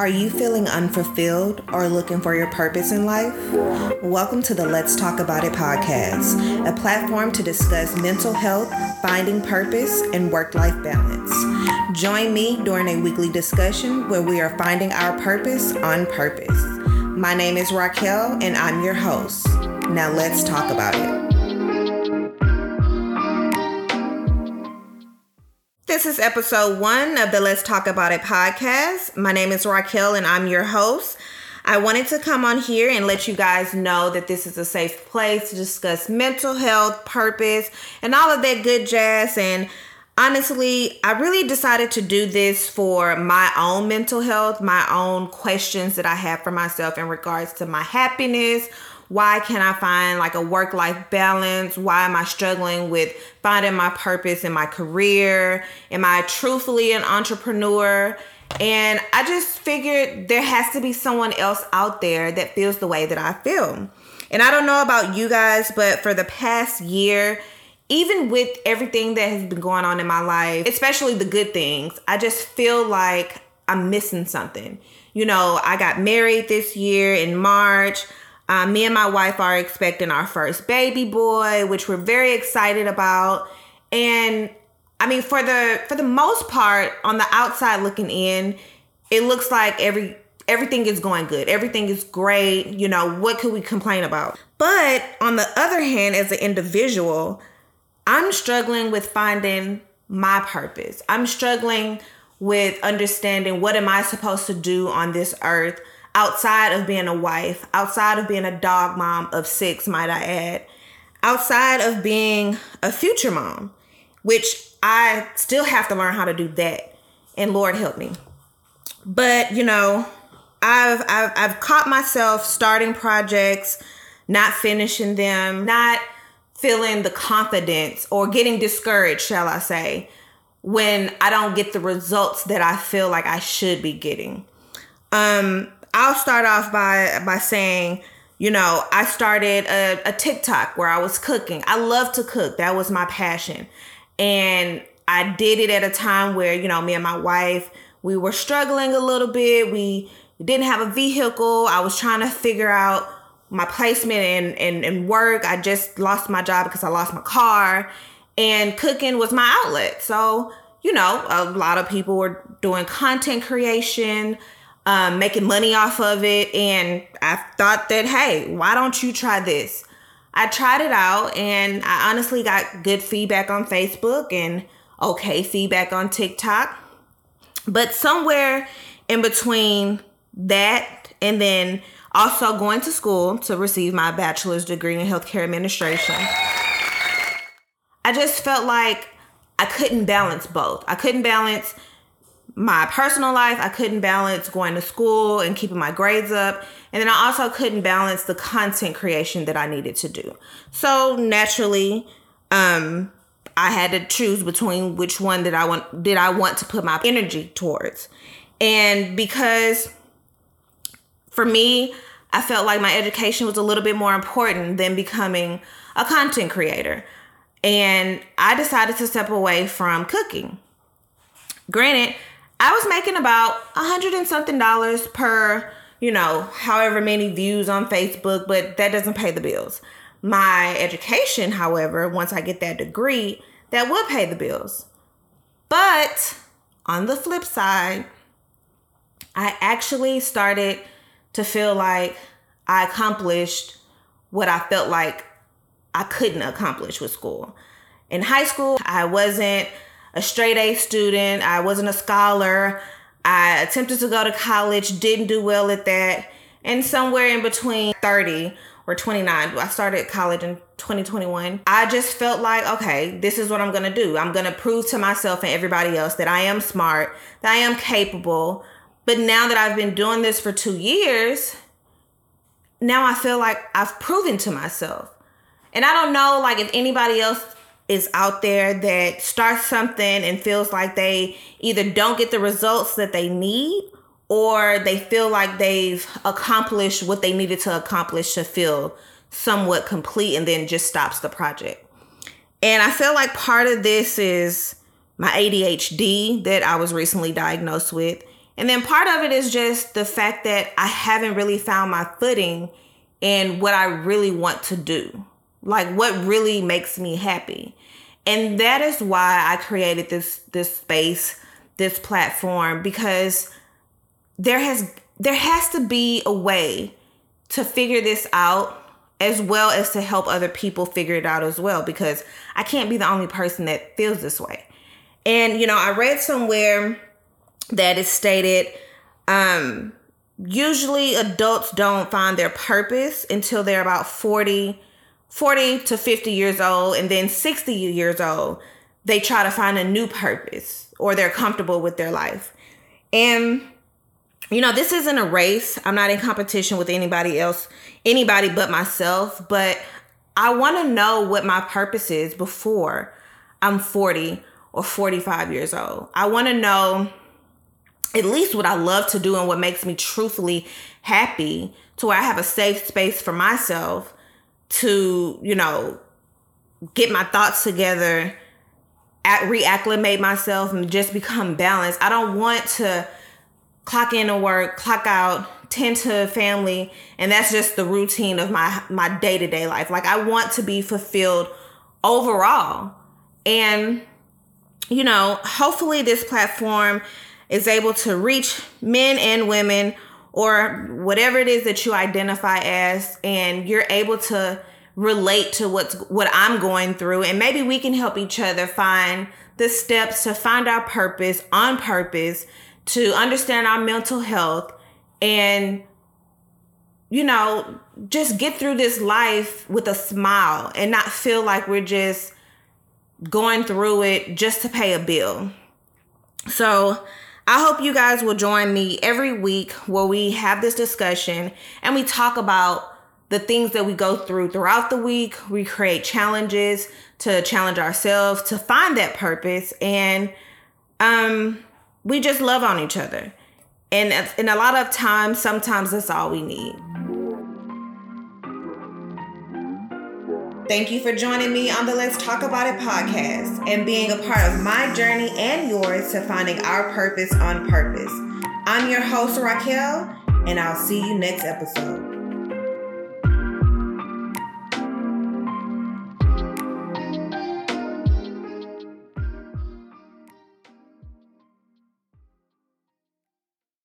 Are you feeling unfulfilled or looking for your purpose in life? Welcome to the Let's Talk About It podcast, a platform to discuss mental health, finding purpose, and work life balance. Join me during a weekly discussion where we are finding our purpose on purpose. My name is Raquel, and I'm your host. Now let's talk about it. This is episode one of the Let's Talk About It podcast. My name is Raquel and I'm your host. I wanted to come on here and let you guys know that this is a safe place to discuss mental health, purpose, and all of that good jazz. And honestly, I really decided to do this for my own mental health, my own questions that I have for myself in regards to my happiness why can't I find like a work life balance? Why am I struggling with finding my purpose in my career? Am I truthfully an entrepreneur? And I just figured there has to be someone else out there that feels the way that I feel. And I don't know about you guys, but for the past year, even with everything that has been going on in my life, especially the good things, I just feel like I'm missing something. You know, I got married this year in March. Um, me and my wife are expecting our first baby boy, which we're very excited about. And I mean, for the for the most part, on the outside looking in, it looks like every everything is going good. Everything is great. You know, what could we complain about? But on the other hand, as an individual, I'm struggling with finding my purpose. I'm struggling with understanding what am I supposed to do on this earth outside of being a wife, outside of being a dog mom of six, might I add, outside of being a future mom, which I still have to learn how to do that. And Lord help me. But, you know, I've I've I've caught myself starting projects, not finishing them, not feeling the confidence or getting discouraged, shall I say, when I don't get the results that I feel like I should be getting. Um I'll start off by by saying, you know, I started a, a TikTok where I was cooking. I love to cook. That was my passion. And I did it at a time where, you know, me and my wife, we were struggling a little bit. We didn't have a vehicle. I was trying to figure out my placement and, and, and work. I just lost my job because I lost my car. And cooking was my outlet. So, you know, a lot of people were doing content creation um, making money off of it. And I thought that, hey, why don't you try this? I tried it out and I honestly got good feedback on Facebook and okay feedback on TikTok. But somewhere in between that and then also going to school to receive my bachelor's degree in healthcare administration, I just felt like I couldn't balance both. I couldn't balance my personal life, I couldn't balance going to school and keeping my grades up. And then I also couldn't balance the content creation that I needed to do. So naturally, um, I had to choose between which one that I want did I want to put my energy towards. And because for me, I felt like my education was a little bit more important than becoming a content creator. And I decided to step away from cooking. Granted, I was making about a hundred and something dollars per, you know, however many views on Facebook, but that doesn't pay the bills. My education, however, once I get that degree, that would pay the bills. But on the flip side, I actually started to feel like I accomplished what I felt like I couldn't accomplish with school. In high school, I wasn't a straight A student. I wasn't a scholar. I attempted to go to college, didn't do well at that. And somewhere in between 30 or 29, I started college in 2021. I just felt like, okay, this is what I'm going to do. I'm going to prove to myself and everybody else that I am smart, that I am capable. But now that I've been doing this for two years, now I feel like I've proven to myself. And I don't know, like, if anybody else is out there that starts something and feels like they either don't get the results that they need or they feel like they've accomplished what they needed to accomplish to feel somewhat complete and then just stops the project. And I feel like part of this is my ADHD that I was recently diagnosed with And then part of it is just the fact that I haven't really found my footing in what I really want to do. Like what really makes me happy. And that is why I created this this space, this platform because there has there has to be a way to figure this out as well as to help other people figure it out as well because I can't be the only person that feels this way. And you know, I read somewhere that is stated um, usually adults don't find their purpose until they're about 40 40 to 50 years old and then 60 years old they try to find a new purpose or they're comfortable with their life. And you know this isn't a race. I'm not in competition with anybody else anybody but myself but i want to know what my purpose is before i'm 40 or 45 years old. I want to know at least what I love to do and what makes me truthfully happy to where I have a safe space for myself to, you know, get my thoughts together, at reacclimate myself and just become balanced. I don't want to clock in to work, clock out, tend to family, and that's just the routine of my my day-to-day life. Like I want to be fulfilled overall. And you know, hopefully this platform is able to reach men and women or whatever it is that you identify as and you're able to relate to what's what I'm going through and maybe we can help each other find the steps to find our purpose on purpose to understand our mental health and you know just get through this life with a smile and not feel like we're just going through it just to pay a bill. So I hope you guys will join me every week where we have this discussion and we talk about the things that we go through throughout the week. We create challenges to challenge ourselves to find that purpose and um we just love on each other. And and a lot of times sometimes that's all we need. Thank you for joining me on the Let's Talk About It podcast and being a part of my journey and yours to finding our purpose on purpose. I'm your host, Raquel, and I'll see you next episode.